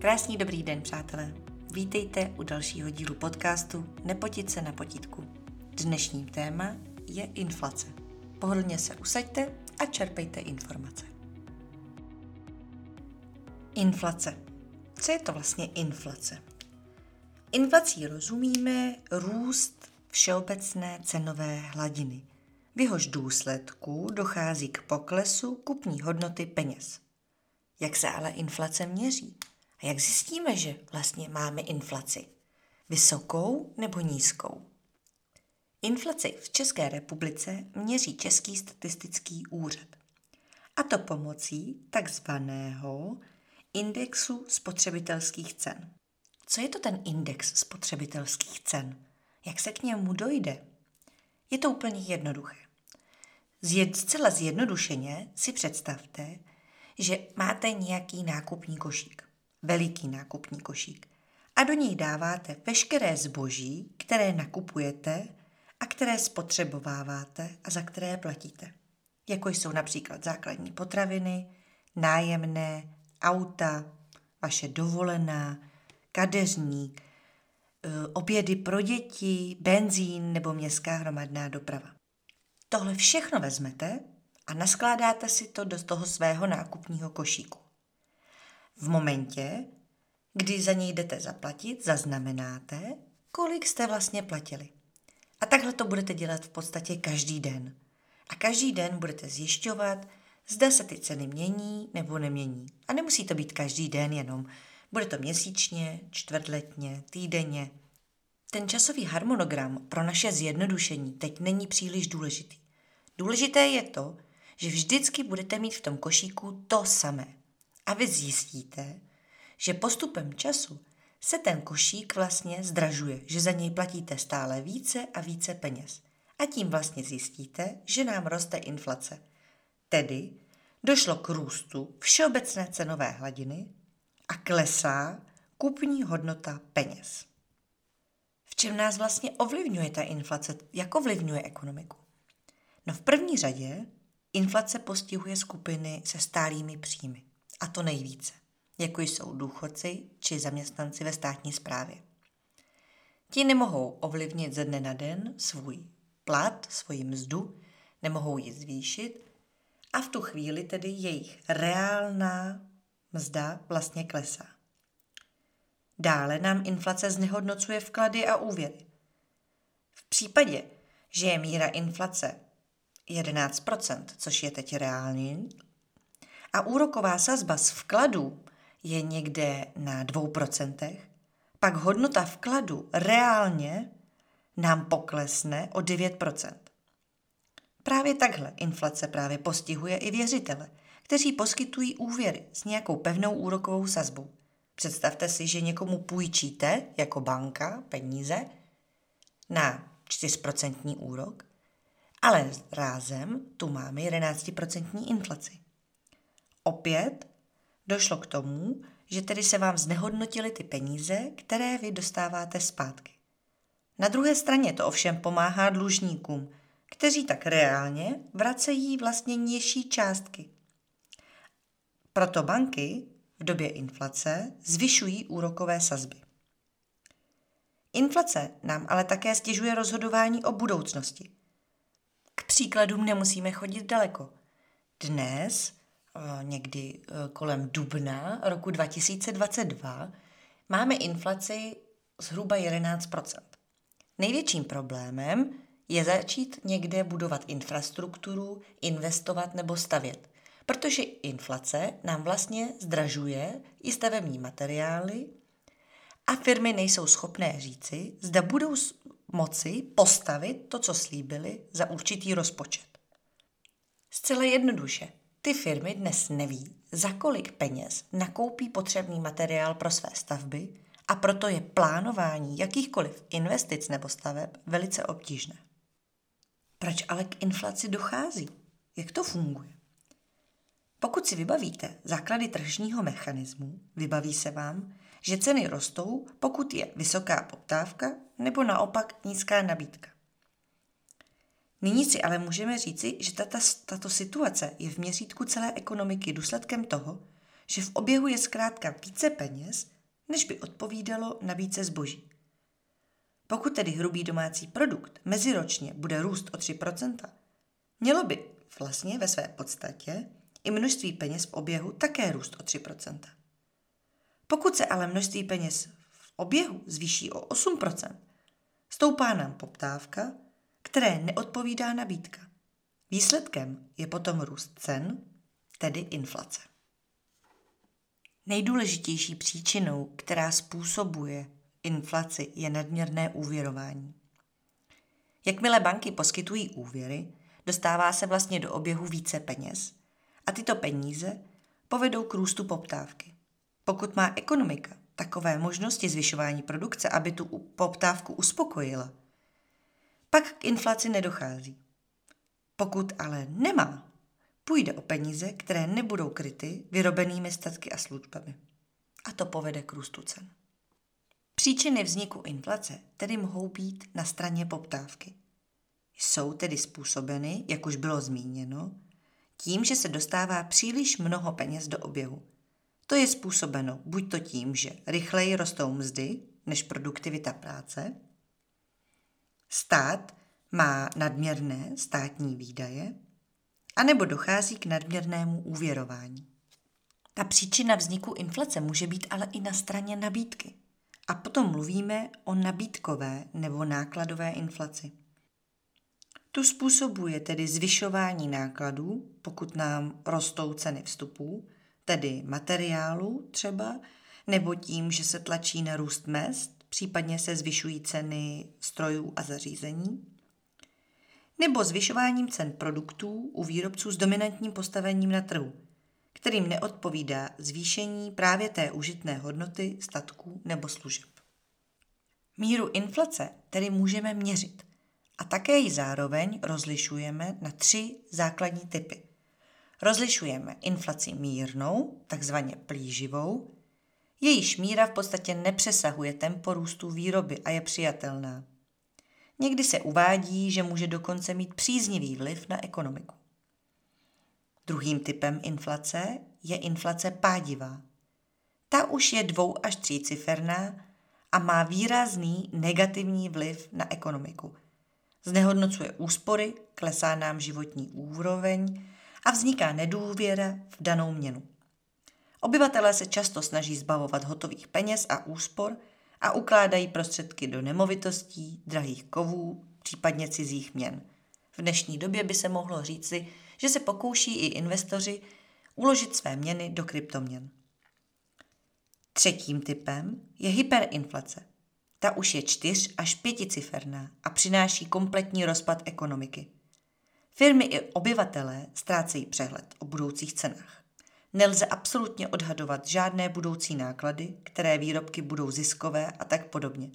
Krásný dobrý den, přátelé. Vítejte u dalšího dílu podcastu Nepotit se na potítku. Dnešním téma je inflace. Pohodlně se usaďte a čerpejte informace. Inflace. Co je to vlastně inflace? Inflací rozumíme růst všeobecné cenové hladiny. V jehož důsledku dochází k poklesu kupní hodnoty peněz. Jak se ale inflace měří? A jak zjistíme, že vlastně máme inflaci? Vysokou nebo nízkou? Inflaci v České republice měří Český statistický úřad. A to pomocí takzvaného indexu spotřebitelských cen. Co je to ten index spotřebitelských cen? Jak se k němu dojde? Je to úplně jednoduché. Zjed, zcela zjednodušeně si představte, že máte nějaký nákupní košík, veliký nákupní košík, a do něj dáváte veškeré zboží, které nakupujete a které spotřebováváte a za které platíte. Jako jsou například základní potraviny, nájemné, auta, vaše dovolená, kadeřník, e, obědy pro děti, benzín nebo městská hromadná doprava. Tohle všechno vezmete a naskládáte si to do toho svého nákupního košíku. V momentě, kdy za něj jdete zaplatit, zaznamenáte, kolik jste vlastně platili. A takhle to budete dělat v podstatě každý den. A každý den budete zjišťovat, zda se ty ceny mění nebo nemění. A nemusí to být každý den jenom. Bude to měsíčně, čtvrtletně, týdenně. Ten časový harmonogram pro naše zjednodušení teď není příliš důležitý. Důležité je to, že vždycky budete mít v tom košíku to samé. A vy zjistíte, že postupem času se ten košík vlastně zdražuje, že za něj platíte stále více a více peněz. A tím vlastně zjistíte, že nám roste inflace. Tedy došlo k růstu všeobecné cenové hladiny a klesá kupní hodnota peněz. V čem nás vlastně ovlivňuje ta inflace? Jak ovlivňuje ekonomiku? No v první řadě inflace postihuje skupiny se stálými příjmy. A to nejvíce, jako jsou důchodci či zaměstnanci ve státní správě. Ti nemohou ovlivnit ze dne na den svůj plat, svoji mzdu, nemohou ji zvýšit a v tu chvíli tedy jejich reálná mzda vlastně klesá. Dále nám inflace znehodnocuje vklady a úvěry. V případě, že je míra inflace 11%, což je teď reálný, a úroková sazba z vkladů je někde na 2%, pak hodnota vkladu reálně nám poklesne o 9%. Právě takhle inflace právě postihuje i věřitele, kteří poskytují úvěry s nějakou pevnou úrokovou sazbou. Představte si, že někomu půjčíte jako banka peníze na 4% úrok, ale rázem tu máme 11% inflaci. Opět došlo k tomu, že tedy se vám znehodnotily ty peníze, které vy dostáváte zpátky. Na druhé straně to ovšem pomáhá dlužníkům, kteří tak reálně vracejí vlastně nižší částky. Proto banky v době inflace zvyšují úrokové sazby. Inflace nám ale také stěžuje rozhodování o budoucnosti. K příkladům nemusíme chodit daleko. Dnes, někdy eh, kolem dubna roku 2022, máme inflaci zhruba 11% Největším problémem je začít někde budovat infrastrukturu, investovat nebo stavět, protože inflace nám vlastně zdražuje i stavební materiály a firmy nejsou schopné říci, zda budou moci postavit to, co slíbili, za určitý rozpočet. Zcela jednoduše, ty firmy dnes neví, za kolik peněz nakoupí potřebný materiál pro své stavby a proto je plánování jakýchkoliv investic nebo staveb velice obtížné. Proč ale k inflaci dochází? Jak to funguje? Pokud si vybavíte základy tržního mechanismu, vybaví se vám, že ceny rostou, pokud je vysoká poptávka nebo naopak nízká nabídka. Nyní si ale můžeme říci, že tato, tato situace je v měřítku celé ekonomiky důsledkem toho, že v oběhu je zkrátka více peněz, než by odpovídalo na více zboží. Pokud tedy hrubý domácí produkt meziročně bude růst o 3%, mělo by vlastně ve své podstatě i množství peněz v oběhu také růst o 3%. Pokud se ale množství peněz v oběhu zvýší o 8%, stoupá nám poptávka, které neodpovídá nabídka. Výsledkem je potom růst cen, tedy inflace. Nejdůležitější příčinou, která způsobuje inflaci, je nadměrné úvěrování. Jakmile banky poskytují úvěry, dostává se vlastně do oběhu více peněz a tyto peníze povedou k růstu poptávky. Pokud má ekonomika takové možnosti zvyšování produkce, aby tu poptávku uspokojila, pak k inflaci nedochází. Pokud ale nemá, půjde o peníze, které nebudou kryty vyrobenými statky a službami. A to povede k růstu cen. Příčiny vzniku inflace tedy mohou být na straně poptávky. Jsou tedy způsobeny, jak už bylo zmíněno, tím, že se dostává příliš mnoho peněz do oběhu. To je způsobeno buď to tím, že rychleji rostou mzdy než produktivita práce, stát má nadměrné státní výdaje, anebo dochází k nadměrnému úvěrování. Ta příčina vzniku inflace může být ale i na straně nabídky. A potom mluvíme o nabídkové nebo nákladové inflaci. Tu způsobuje tedy zvyšování nákladů, pokud nám rostou ceny vstupů, tedy materiálu třeba, nebo tím, že se tlačí na růst mest, případně se zvyšují ceny strojů a zařízení, nebo zvyšováním cen produktů u výrobců s dominantním postavením na trhu, kterým neodpovídá zvýšení právě té užitné hodnoty statků nebo služeb. Míru inflace tedy můžeme měřit a také ji zároveň rozlišujeme na tři základní typy. Rozlišujeme inflaci mírnou, takzvaně plíživou, jejíž míra v podstatě nepřesahuje tempo růstu výroby a je přijatelná. Někdy se uvádí, že může dokonce mít příznivý vliv na ekonomiku. Druhým typem inflace je inflace pádivá. Ta už je dvou až tříciferná a má výrazný negativní vliv na ekonomiku. Znehodnocuje úspory, klesá nám životní úroveň a vzniká nedůvěra v danou měnu. Obyvatelé se často snaží zbavovat hotových peněz a úspor a ukládají prostředky do nemovitostí, drahých kovů, případně cizích měn. V dnešní době by se mohlo říci, že se pokouší i investoři uložit své měny do kryptoměn. Třetím typem je hyperinflace. Ta už je čtyř až pěticiferná a přináší kompletní rozpad ekonomiky. Firmy i obyvatelé ztrácejí přehled o budoucích cenách. Nelze absolutně odhadovat žádné budoucí náklady, které výrobky budou ziskové a tak podobně.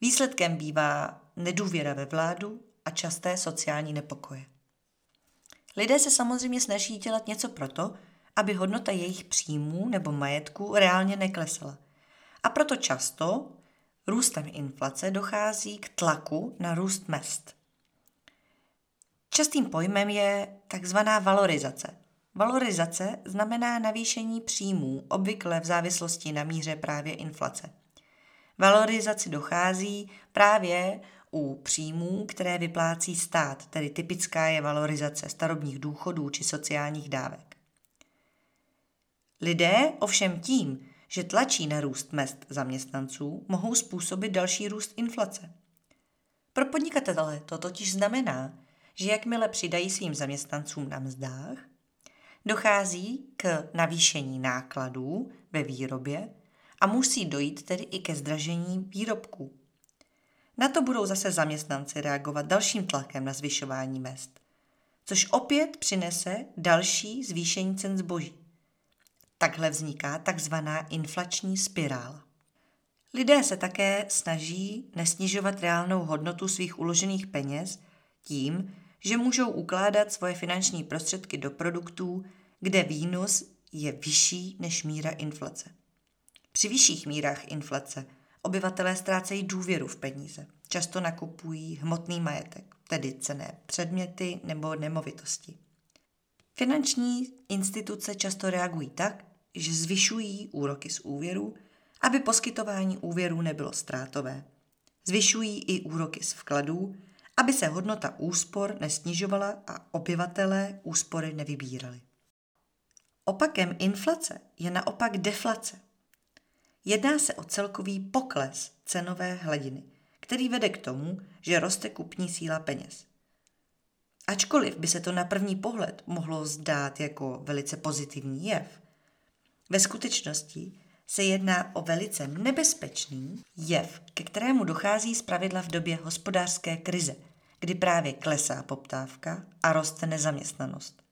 Výsledkem bývá nedůvěra ve vládu a časté sociální nepokoje. Lidé se samozřejmě snaží dělat něco proto, aby hodnota jejich příjmů nebo majetku reálně neklesala. A proto často růstem inflace dochází k tlaku na růst mest. Častým pojmem je takzvaná valorizace. Valorizace znamená navýšení příjmů, obvykle v závislosti na míře právě inflace. Valorizaci dochází právě u příjmů, které vyplácí stát, tedy typická je valorizace starobních důchodů či sociálních dávek. Lidé ovšem tím, že tlačí na růst mest zaměstnanců, mohou způsobit další růst inflace. Pro podnikatele to totiž znamená, že jakmile přidají svým zaměstnancům na mzdách, dochází k navýšení nákladů ve výrobě a musí dojít tedy i ke zdražení výrobků. Na to budou zase zaměstnanci reagovat dalším tlakem na zvyšování mest, což opět přinese další zvýšení cen zboží. Takhle vzniká takzvaná inflační spirála. Lidé se také snaží nesnižovat reálnou hodnotu svých uložených peněz tím, že můžou ukládat svoje finanční prostředky do produktů, kde výnos je vyšší než míra inflace. Při vyšších mírách inflace obyvatelé ztrácejí důvěru v peníze. Často nakupují hmotný majetek, tedy cené předměty nebo nemovitosti. Finanční instituce často reagují tak, že zvyšují úroky z úvěru, aby poskytování úvěrů nebylo ztrátové. Zvyšují i úroky z vkladů, aby se hodnota úspor nesnižovala a obyvatelé úspory nevybírali. Opakem inflace je naopak deflace. Jedná se o celkový pokles cenové hladiny, který vede k tomu, že roste kupní síla peněz. Ačkoliv by se to na první pohled mohlo zdát jako velice pozitivní jev, ve skutečnosti se jedná o velice nebezpečný jev, ke kterému dochází zpravidla v době hospodářské krize, kdy právě klesá poptávka a roste nezaměstnanost.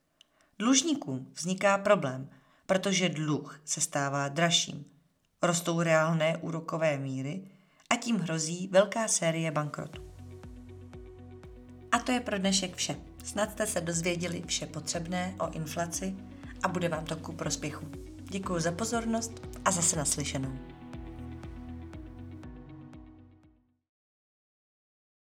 Dlužníkům vzniká problém, protože dluh se stává dražším. Rostou reálné úrokové míry a tím hrozí velká série bankrotů. A to je pro dnešek vše. Snad jste se dozvěděli vše potřebné o inflaci a bude vám to ku prospěchu. Děkuji za pozornost a zase naslyšenou.